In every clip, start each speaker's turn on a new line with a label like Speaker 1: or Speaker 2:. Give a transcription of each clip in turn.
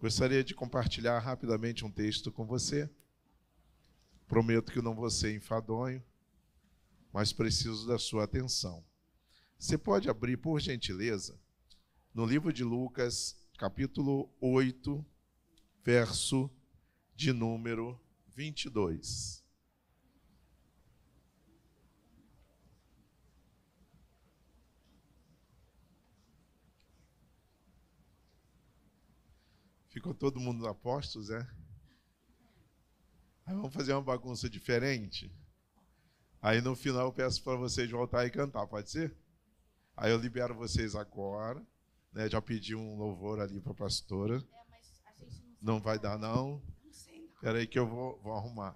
Speaker 1: Gostaria de compartilhar rapidamente um texto com você. Prometo que não vou ser enfadonho, mas preciso da sua atenção. Você pode abrir, por gentileza, no livro de Lucas, capítulo 8, verso de número 22. Ficou todo mundo apostos, é? Aí vamos fazer uma bagunça diferente. Aí no final eu peço para vocês voltar e cantar, pode ser? Aí eu libero vocês agora. Né? Já pedi um louvor ali para a pastora. É, não, não vai dar, não? Espera aí que eu vou, vou arrumar.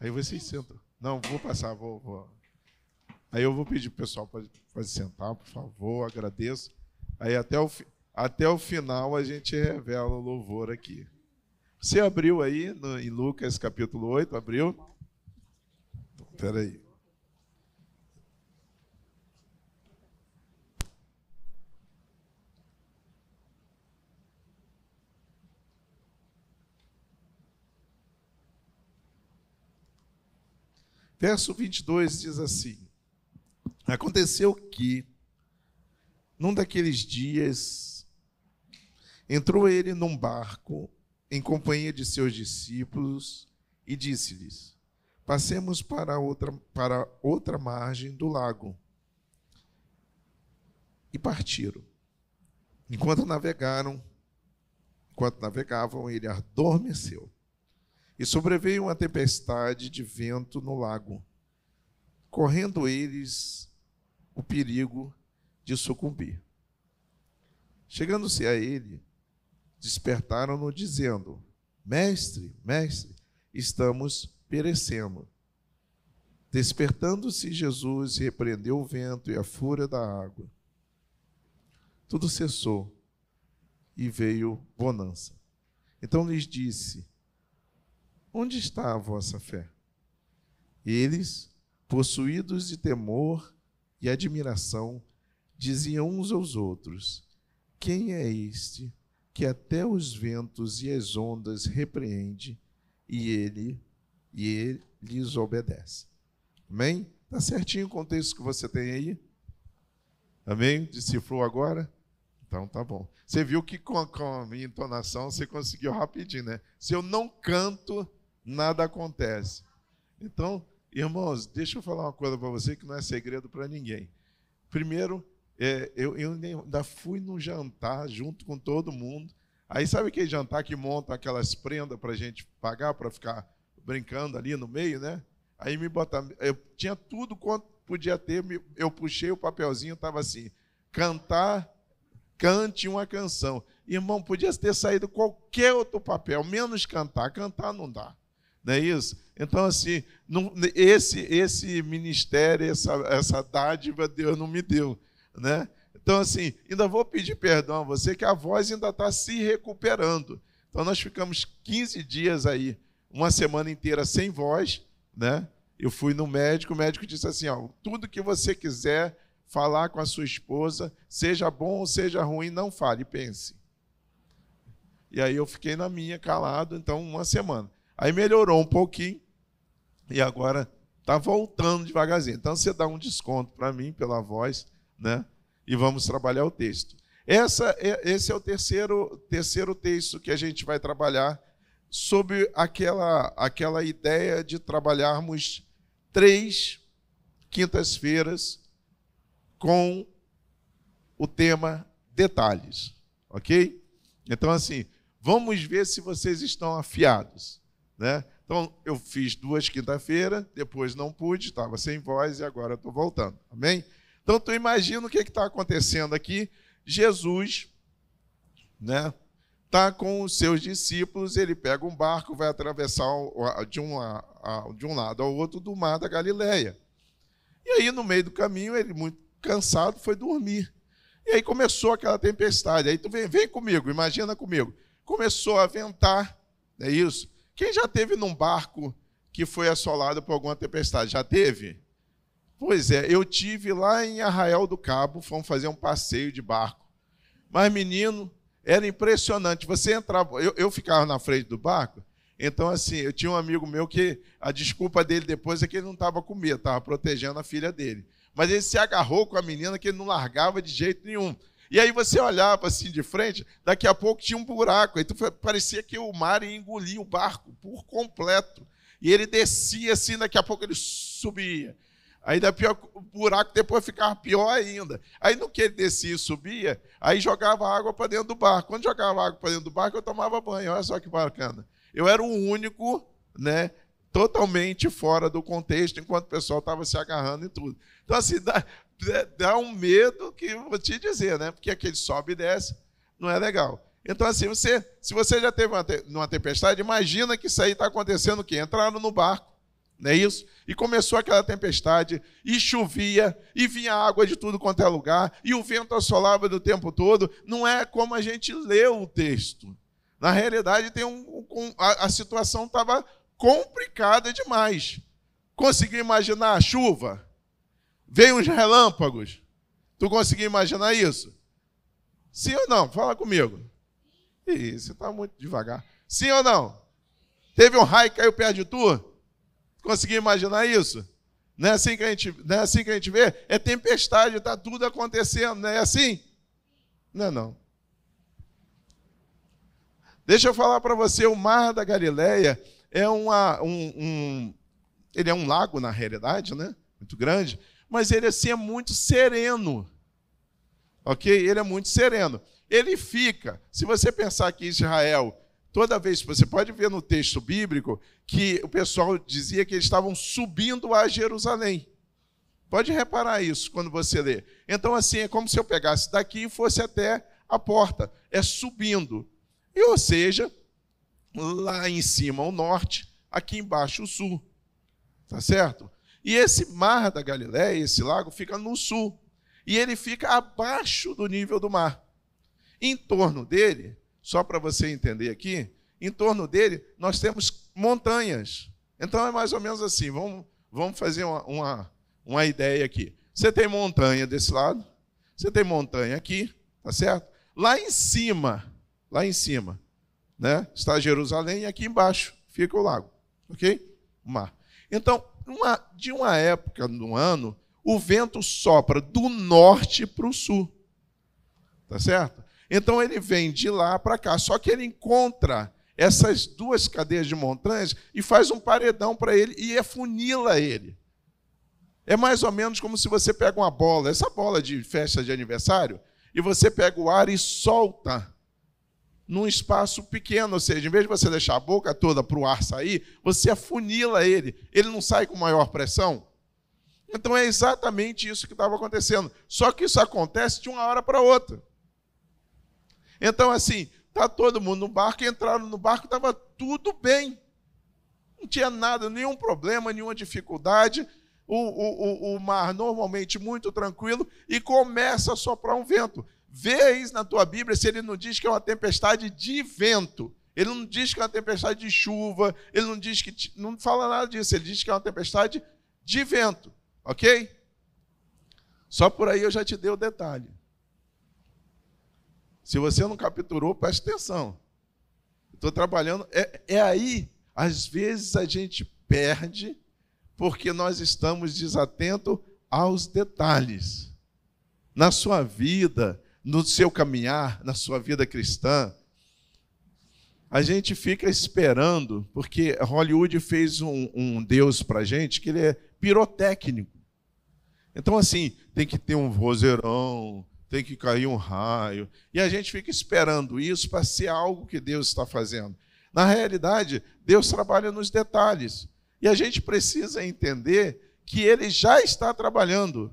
Speaker 1: Aí vocês sentam. Não, vou passar, vou, vou. Aí eu vou pedir pro pessoal para sentar, por favor, agradeço. Aí até o, até o final a gente revela o louvor aqui. Você abriu aí no, em Lucas capítulo 8, abriu? Espera aí. Verso 22 diz assim: Aconteceu que, num daqueles dias, entrou ele num barco em companhia de seus discípulos e disse-lhes: Passemos para outra, para outra margem do lago. E partiram. Enquanto navegaram, enquanto navegavam, ele adormeceu. E sobreveio uma tempestade de vento no lago, correndo eles o perigo de sucumbir. Chegando-se a ele, despertaram-no, dizendo: Mestre, mestre, estamos perecendo. Despertando-se, Jesus repreendeu o vento e a fúria da água. Tudo cessou e veio bonança. Então lhes disse: Onde está a vossa fé? Eles, possuídos de temor e admiração, diziam uns aos outros: Quem é este que até os ventos e as ondas repreende e ele e ele lhes obedece? Amém? Tá certinho o contexto que você tem aí? Amém? Decifrou agora? Então tá bom. Você viu que com a, com a minha entonação você conseguiu rapidinho, né? Se eu não canto, nada acontece. Então, irmãos, deixa eu falar uma coisa para você que não é segredo para ninguém. Primeiro, é, eu, eu ainda fui no jantar junto com todo mundo. Aí sabe aquele jantar que monta aquelas prendas para a gente pagar para ficar brincando ali no meio, né? Aí me botaram, eu tinha tudo quanto podia ter, eu puxei o papelzinho, estava assim, cantar, cante uma canção. Irmão, podia ter saído qualquer outro papel, menos cantar. Cantar não dá. Não é isso? Então, assim, não, esse, esse ministério, essa, essa dádiva, Deus não me deu. Né? Então, assim, ainda vou pedir perdão a você que a voz ainda está se recuperando. Então, nós ficamos 15 dias aí, uma semana inteira sem voz, né? Eu fui no médico, o médico disse assim: ó, tudo que você quiser falar com a sua esposa, seja bom ou seja ruim, não fale, pense. E aí eu fiquei na minha, calado, então, uma semana. Aí melhorou um pouquinho e agora está voltando devagarzinho. Então você dá um desconto para mim pela voz, né? E vamos trabalhar o texto. Essa, é, esse é o terceiro, terceiro texto que a gente vai trabalhar sobre aquela, aquela ideia de trabalharmos três quintas-feiras com o tema detalhes, ok? Então, assim, vamos ver se vocês estão afiados. Né? Então, eu fiz duas quinta-feira, depois não pude, estava sem voz e agora estou voltando. Amém? Então, tu imagina o que está acontecendo aqui. Jesus, né, está com os seus discípulos, ele pega um barco, vai atravessar de um, de um lado ao outro do mar da Galileia. E aí, no meio do caminho, ele, muito cansado, foi dormir. E aí começou aquela tempestade. Aí tu vem, vem comigo, imagina comigo. Começou a ventar, é isso? Quem já teve num barco que foi assolado por alguma tempestade? Já teve? Pois é, eu tive lá em Arraial do Cabo, fomos fazer um passeio de barco. Mas, menino, era impressionante. Você entrava, eu, eu ficava na frente do barco, então, assim, eu tinha um amigo meu que a desculpa dele depois é que ele não estava com medo, estava protegendo a filha dele. Mas ele se agarrou com a menina que ele não largava de jeito nenhum. E aí você olhava assim de frente, daqui a pouco tinha um buraco. Aí parecia que o mar ia engolir o barco por completo. E ele descia assim, daqui a pouco ele subia. Aí da pior, o buraco depois ficava pior ainda. Aí no que ele descia e subia, aí jogava água para dentro do barco. Quando jogava água para dentro do barco, eu tomava banho. Olha só que bacana. Eu era o único, né, totalmente fora do contexto, enquanto o pessoal estava se agarrando e tudo. Então, assim, dá, um medo que eu vou te dizer, né? Porque aquele sobe e desce não é legal. Então, assim, você, se você já teve uma, uma tempestade, imagina que isso aí está acontecendo o quê? Entraram no barco não é isso? E começou aquela tempestade, e chovia, e vinha água de tudo quanto é lugar, e o vento assolava do tempo todo. Não é como a gente leu o texto. Na realidade, tem um, um a, a situação estava complicada demais. Conseguiu imaginar a chuva? Veio uns relâmpagos. Tu conseguiu imaginar isso? Sim ou não? Fala comigo. Ih, você está muito devagar. Sim ou não? Teve um raio que caiu perto de tu? Conseguiu imaginar isso? Não é assim que a gente, não é assim que a gente vê? É tempestade, está tudo acontecendo, não é assim? Não é não. Deixa eu falar para você, o Mar da Galileia é uma, um, um, ele é um lago na realidade, né? Muito grande, mas ele assim é muito sereno. Ok? Ele é muito sereno. Ele fica, se você pensar que Israel Toda vez, você pode ver no texto bíblico que o pessoal dizia que eles estavam subindo a Jerusalém. Pode reparar isso quando você lê. Então, assim, é como se eu pegasse daqui e fosse até a porta. É subindo. E, ou seja, lá em cima o norte, aqui embaixo o sul. Tá certo? E esse mar da Galiléia, esse lago, fica no sul. E ele fica abaixo do nível do mar. Em torno dele só para você entender aqui, em torno dele nós temos montanhas. Então é mais ou menos assim, vamos, vamos fazer uma, uma, uma ideia aqui. Você tem montanha desse lado, você tem montanha aqui, tá certo? Lá em cima, lá em cima, né, está Jerusalém e aqui embaixo fica o lago, ok? O mar. Então, uma, de uma época no ano, o vento sopra do norte para o sul, tá certo? Então ele vem de lá para cá, só que ele encontra essas duas cadeias de montanhas e faz um paredão para ele e afunila ele. É mais ou menos como se você pega uma bola, essa bola de festa de aniversário, e você pega o ar e solta num espaço pequeno, ou seja, em vez de você deixar a boca toda para o ar sair, você afunila ele. Ele não sai com maior pressão. Então é exatamente isso que estava acontecendo. Só que isso acontece de uma hora para outra. Então, assim, está todo mundo no barco, entraram no barco, estava tudo bem. Não tinha nada, nenhum problema, nenhuma dificuldade. O, o, o, mar normalmente muito tranquilo e começa a soprar um vento. Vê na tua Bíblia se ele não diz que é uma tempestade de vento. Ele não diz que é uma tempestade de chuva, ele não diz que não fala nada disso, ele diz que é uma tempestade de vento, ok? Só por aí eu já te dei o detalhe. Se você não capturou, preste atenção. Estou trabalhando. É, é aí, às vezes, a gente perde porque nós estamos desatentos aos detalhes. Na sua vida, no seu caminhar, na sua vida cristã, a gente fica esperando, porque Hollywood fez um, um Deus para gente que ele é pirotécnico. Então, assim, tem que ter um vozeirão, tem que cair um raio. E a gente fica esperando isso para ser algo que Deus está fazendo. Na realidade, Deus trabalha nos detalhes. E a gente precisa entender que Ele já está trabalhando.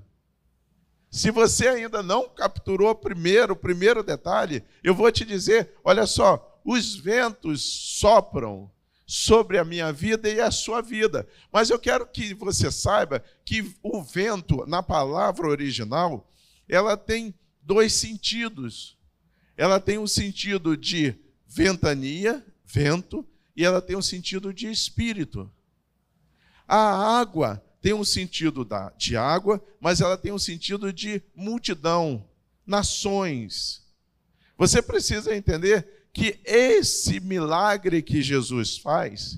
Speaker 1: Se você ainda não capturou primeiro, o primeiro detalhe, eu vou te dizer: olha só, os ventos sopram sobre a minha vida e a sua vida. Mas eu quero que você saiba que o vento, na palavra original, ela tem dois sentidos. Ela tem um sentido de ventania, vento, e ela tem um sentido de espírito. A água tem um sentido da, de água, mas ela tem um sentido de multidão, nações. Você precisa entender que esse milagre que Jesus faz,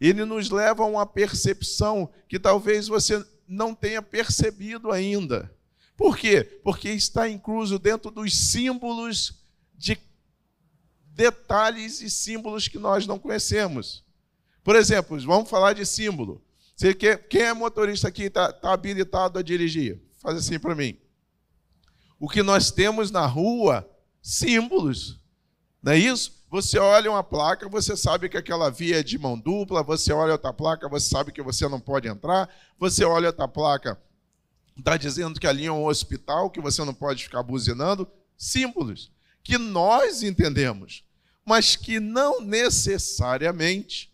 Speaker 1: ele nos leva a uma percepção que talvez você não tenha percebido ainda. Por quê? Porque está incluso dentro dos símbolos de detalhes e símbolos que nós não conhecemos. Por exemplo, vamos falar de símbolo. Você quem é motorista aqui está tá habilitado a dirigir? Faz assim para mim. O que nós temos na rua, símbolos. Não é isso? Você olha uma placa, você sabe que aquela via é de mão dupla, você olha outra placa, você sabe que você não pode entrar, você olha outra placa, está dizendo que ali é um hospital, que você não pode ficar buzinando. Símbolos que nós entendemos, mas que não necessariamente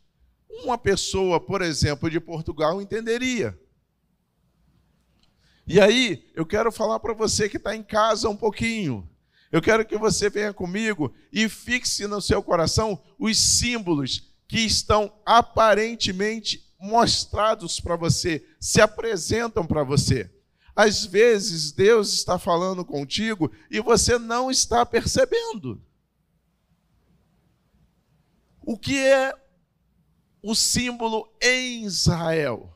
Speaker 1: uma pessoa, por exemplo, de Portugal entenderia. E aí, eu quero falar para você que está em casa um pouquinho. Eu quero que você venha comigo e fixe no seu coração os símbolos que estão aparentemente mostrados para você, se apresentam para você. Às vezes Deus está falando contigo e você não está percebendo. O que é o símbolo em Israel.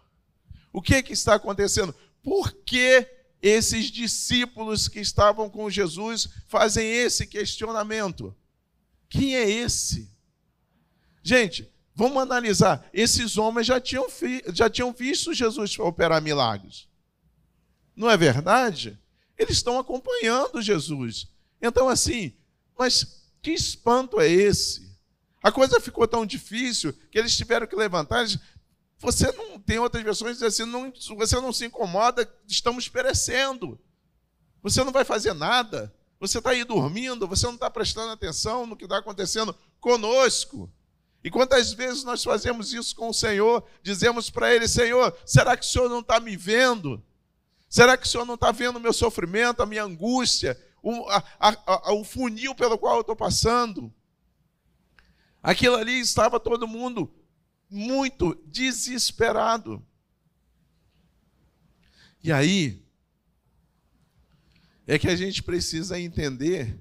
Speaker 1: O que, que está acontecendo? Por que esses discípulos que estavam com Jesus fazem esse questionamento? Quem é esse? Gente, vamos analisar. Esses homens já tinham, já tinham visto Jesus operar milagres. Não é verdade? Eles estão acompanhando Jesus. Então, assim, mas que espanto é esse? A coisa ficou tão difícil que eles tiveram que levantar. Você não tem outras versões dizendo assim, não, você não se incomoda, estamos perecendo. Você não vai fazer nada. Você está aí dormindo, você não está prestando atenção no que está acontecendo conosco. E quantas vezes nós fazemos isso com o Senhor, dizemos para Ele: Senhor, será que o Senhor não está me vendo? Será que o Senhor não está vendo o meu sofrimento, a minha angústia, o, a, a, a, o funil pelo qual eu estou passando? Aquilo ali estava todo mundo muito desesperado. E aí é que a gente precisa entender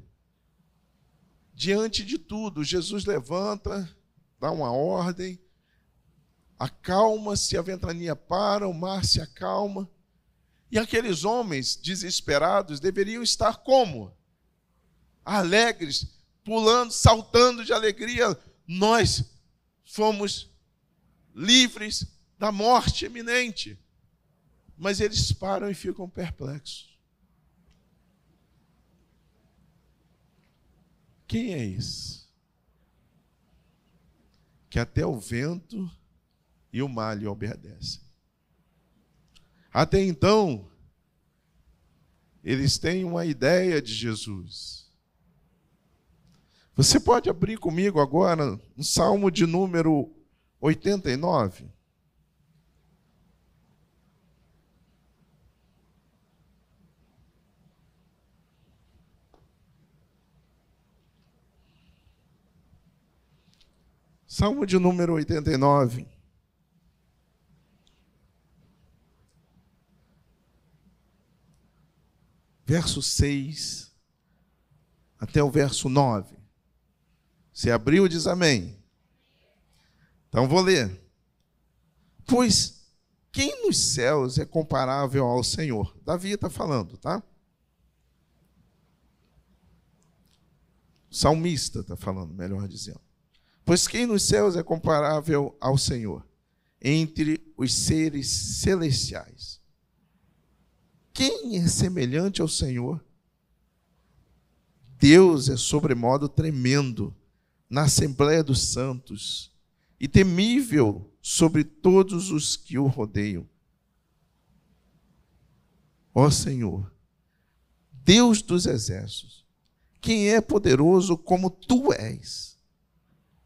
Speaker 1: diante de tudo, Jesus levanta, dá uma ordem, acalma-se, a ventania para, o mar se acalma. E aqueles homens desesperados deveriam estar como? Alegres, pulando, saltando de alegria, nós fomos livres da morte iminente. Mas eles param e ficam perplexos. Quem é esse? Que até o vento e o mar lhe obedecem. Até então, eles têm uma ideia de Jesus. Você pode abrir comigo agora no Salmo de número 89. Salmo de número 89. Verso 6 até o verso 9. Se abriu, diz amém. Então vou ler. Pois quem nos céus é comparável ao Senhor? Davi está falando, tá? salmista está falando, melhor dizendo. Pois quem nos céus é comparável ao Senhor? Entre os seres celestiais. Quem é semelhante ao Senhor? Deus é sobremodo tremendo na Assembleia dos Santos e temível sobre todos os que o rodeiam. Ó Senhor, Deus dos exércitos, quem é poderoso como tu és,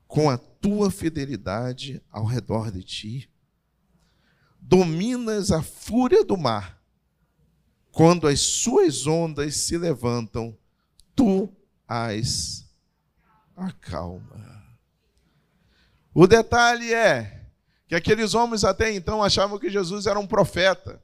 Speaker 1: com a tua fidelidade ao redor de ti. Dominas a fúria do mar. Quando as suas ondas se levantam, tu as acalma. O detalhe é que aqueles homens até então achavam que Jesus era um profeta,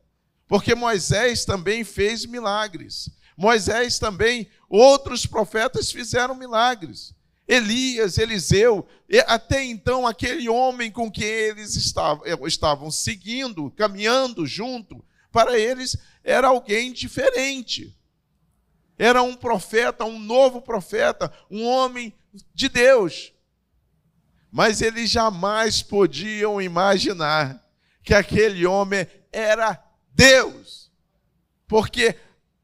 Speaker 1: porque Moisés também fez milagres. Moisés também, outros profetas fizeram milagres. Elias, Eliseu, até então aquele homem com quem eles estavam, eh, estavam seguindo, caminhando junto, para eles era alguém diferente. Era um profeta, um novo profeta, um homem de Deus. Mas eles jamais podiam imaginar que aquele homem era Deus. Porque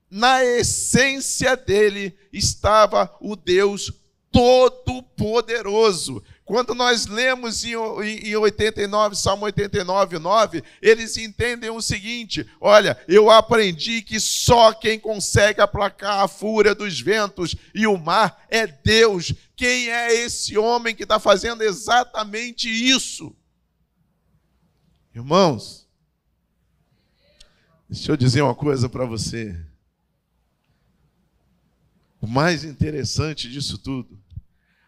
Speaker 1: na essência dele estava o Deus Todo-Poderoso. Quando nós lemos em 89, Salmo 89, 9, eles entendem o seguinte: olha, eu aprendi que só quem consegue aplacar a fúria dos ventos e o mar é Deus. Quem é esse homem que está fazendo exatamente isso? Irmãos, deixa eu dizer uma coisa para você. O mais interessante disso tudo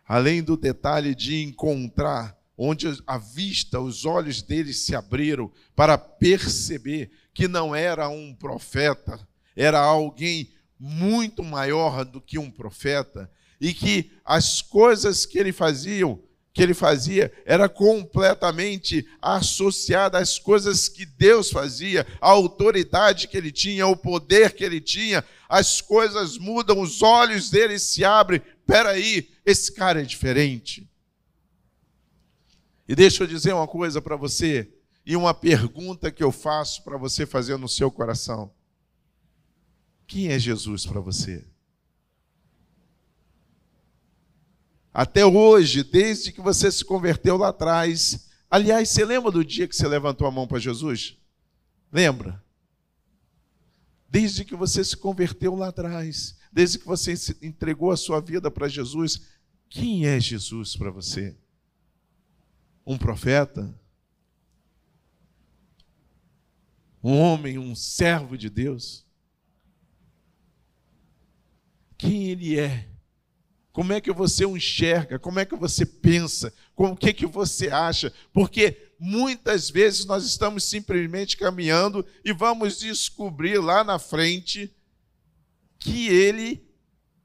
Speaker 1: além do detalhe de encontrar onde a vista, os olhos deles se abriram para perceber que não era um profeta, era alguém muito maior do que um profeta e que as coisas que ele fazia, que ele fazia era completamente associada às coisas que Deus fazia, a autoridade que ele tinha, o poder que ele tinha. As coisas mudam, os olhos dele se abrem peraí, esse cara é diferente. E deixa eu dizer uma coisa para você, e uma pergunta que eu faço para você fazer no seu coração. Quem é Jesus para você? Até hoje, desde que você se converteu lá atrás, aliás, você lembra do dia que você levantou a mão para Jesus? Lembra? Desde que você se converteu lá atrás, desde que você entregou a sua vida para Jesus, quem é Jesus para você? Um profeta? Um homem, um servo de Deus? Quem ele é? Como é que você o enxerga? Como é que você pensa? O que, que você acha? Porque muitas vezes nós estamos simplesmente caminhando e vamos descobrir lá na frente que ele,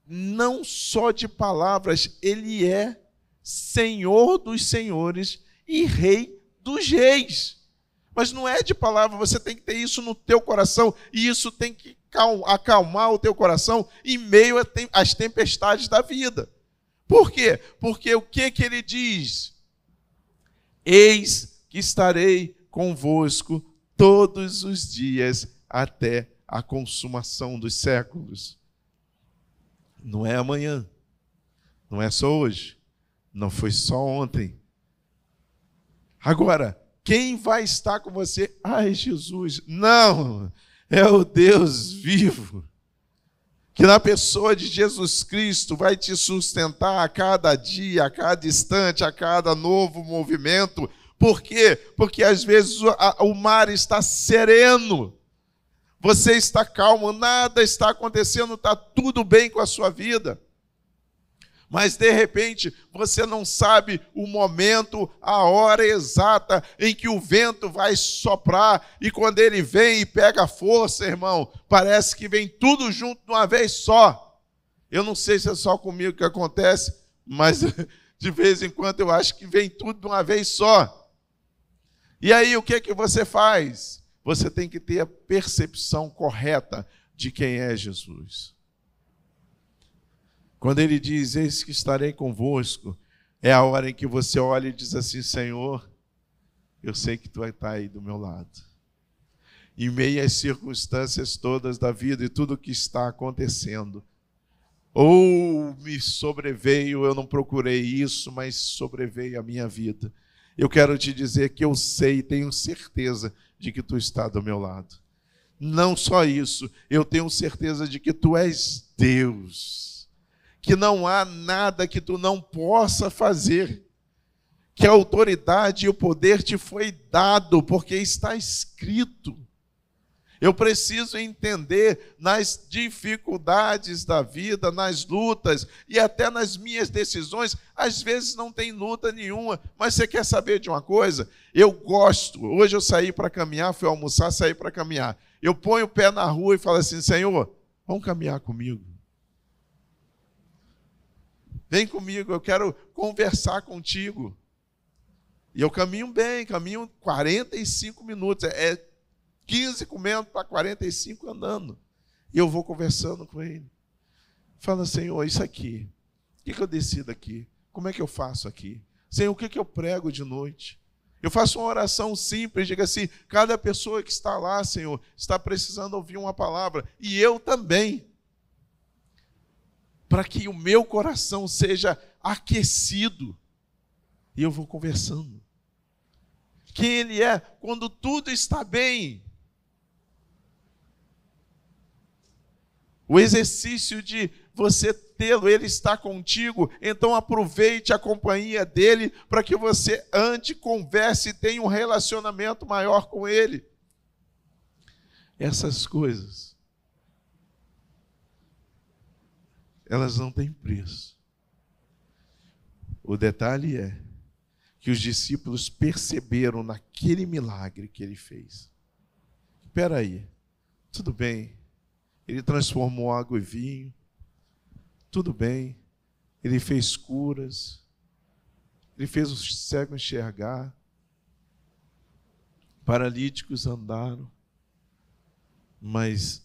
Speaker 1: não só de palavras, ele é Senhor dos senhores e Rei dos reis. Mas não é de palavra, você tem que ter isso no teu coração e isso tem que acalmar o teu coração em meio às tempestades da vida. Por quê? Porque o que que ele diz? Eis que estarei convosco todos os dias até a consumação dos séculos. Não é amanhã, não é só hoje, não foi só ontem. Agora, quem vai estar com você? Ai, Jesus, não, é o Deus vivo, que na pessoa de Jesus Cristo vai te sustentar a cada dia, a cada instante, a cada novo movimento. Por quê? Porque às vezes o mar está sereno você está calmo, nada está acontecendo, está tudo bem com a sua vida. Mas de repente você não sabe o momento, a hora exata em que o vento vai soprar, e quando ele vem e pega força, irmão, parece que vem tudo junto de uma vez só. Eu não sei se é só comigo que acontece, mas de vez em quando eu acho que vem tudo de uma vez só. E aí o que que você faz? Você tem que ter a percepção correta de quem é Jesus. Quando ele diz: Eis que estarei convosco, é a hora em que você olha e diz assim: Senhor, eu sei que tu vai estar aí do meu lado. Em meio às circunstâncias todas da vida e tudo o que está acontecendo, ou me sobreveio, eu não procurei isso, mas sobreveio a minha vida. Eu quero te dizer que eu sei, tenho certeza de que tu está do meu lado. Não só isso, eu tenho certeza de que tu és Deus, que não há nada que tu não possa fazer, que a autoridade e o poder te foi dado, porque está escrito. Eu preciso entender nas dificuldades da vida, nas lutas e até nas minhas decisões. Às vezes não tem luta nenhuma, mas você quer saber de uma coisa? Eu gosto. Hoje eu saí para caminhar, fui almoçar, saí para caminhar. Eu ponho o pé na rua e falo assim: Senhor, vamos caminhar comigo. Vem comigo, eu quero conversar contigo. E eu caminho bem, caminho 45 minutos. É 15 comendo para 45 andando. E eu vou conversando com ele. Fala, Senhor, isso aqui. O que, que eu decido aqui? Como é que eu faço aqui? Senhor, o que, que eu prego de noite? Eu faço uma oração simples, diga assim: cada pessoa que está lá, Senhor, está precisando ouvir uma palavra, e eu também. Para que o meu coração seja aquecido. E eu vou conversando. Quem Ele é quando tudo está bem. O exercício de você tê-lo, ele está contigo, então aproveite a companhia dele para que você ande, converse e tenha um relacionamento maior com ele. Essas coisas, elas não têm preço. O detalhe é que os discípulos perceberam naquele milagre que ele fez. Espera aí, tudo bem, ele transformou água em vinho. Tudo bem. Ele fez curas. Ele fez os cegos enxergar. Paralíticos andaram. Mas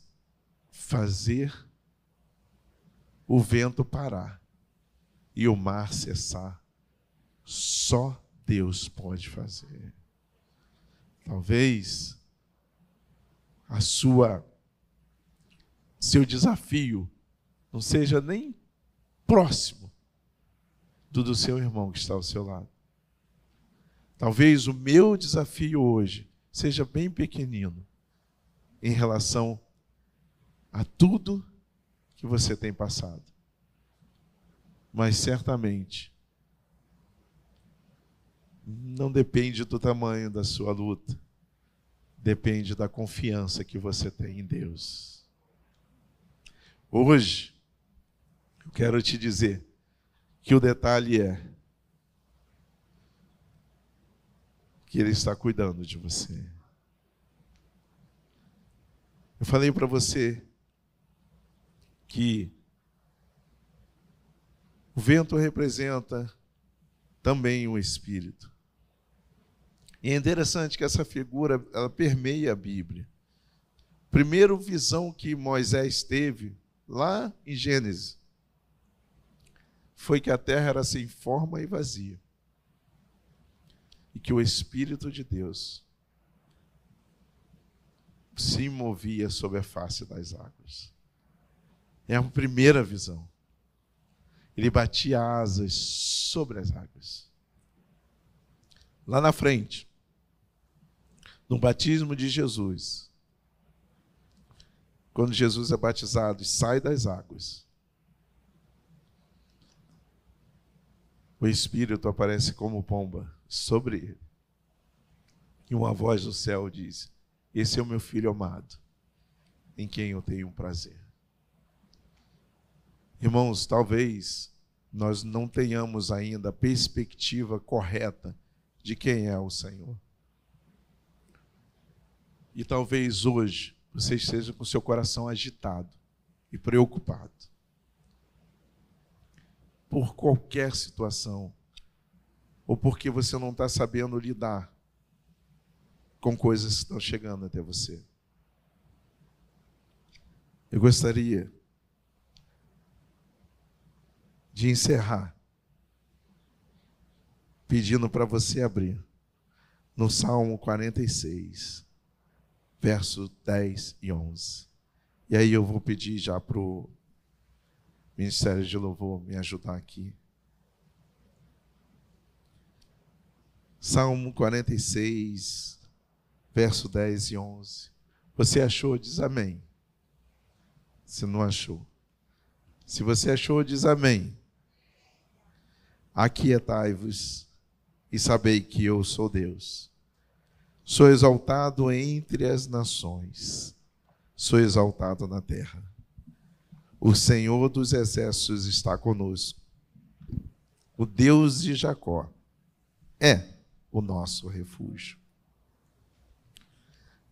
Speaker 1: fazer o vento parar e o mar cessar, só Deus pode fazer. Talvez a sua seu desafio não seja nem próximo do do seu irmão que está ao seu lado. Talvez o meu desafio hoje seja bem pequenino em relação a tudo que você tem passado. Mas certamente não depende do tamanho da sua luta, depende da confiança que você tem em Deus. Hoje, eu quero te dizer que o detalhe é que Ele está cuidando de você. Eu falei para você que o vento representa também um espírito. E é interessante que essa figura ela permeia a Bíblia. Primeiro visão que Moisés teve lá em Gênesis, foi que a terra era sem forma e vazia. E que o Espírito de Deus se movia sobre a face das águas. É a primeira visão. Ele batia asas sobre as águas. Lá na frente, no batismo de Jesus, quando Jesus é batizado e sai das águas, o Espírito aparece como pomba sobre ele. E uma voz do céu diz: Esse é o meu filho amado, em quem eu tenho um prazer. Irmãos, talvez nós não tenhamos ainda a perspectiva correta de quem é o Senhor. E talvez hoje você esteja com seu coração agitado e preocupado por qualquer situação, ou porque você não está sabendo lidar com coisas que estão chegando até você. Eu gostaria de encerrar pedindo para você abrir no Salmo 46 versos 10 e 11. E aí eu vou pedir já para o Ministério de Louvor me ajudar aqui. Salmo 46, verso 10 e 11. Você achou? Diz amém. Se não achou. Se você achou, diz amém. Aquietai-vos e sabei que eu sou Deus. Sou exaltado entre as nações, sou exaltado na terra. O Senhor dos exércitos está conosco. O Deus de Jacó é o nosso refúgio.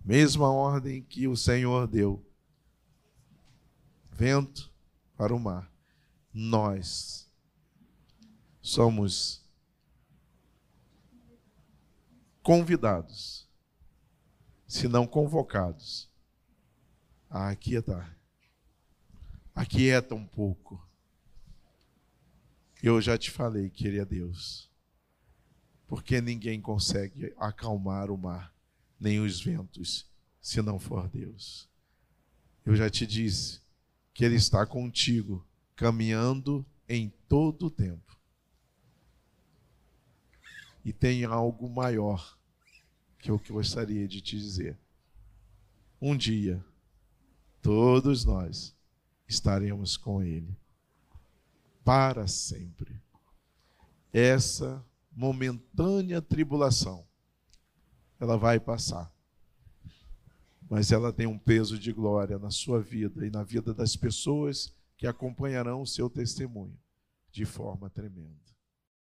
Speaker 1: Mesma ordem que o Senhor deu. Vento para o mar. Nós somos convidados, se não convocados, a aquietar. Aquieta um pouco. Eu já te falei, queria Deus, porque ninguém consegue acalmar o mar, nem os ventos, se não for Deus. Eu já te disse que Ele está contigo, caminhando em todo o tempo. E tem algo maior que eu gostaria de te dizer. Um dia, todos nós estaremos com Ele para sempre. Essa momentânea tribulação, ela vai passar, mas ela tem um peso de glória na sua vida e na vida das pessoas que acompanharão o seu testemunho de forma tremenda.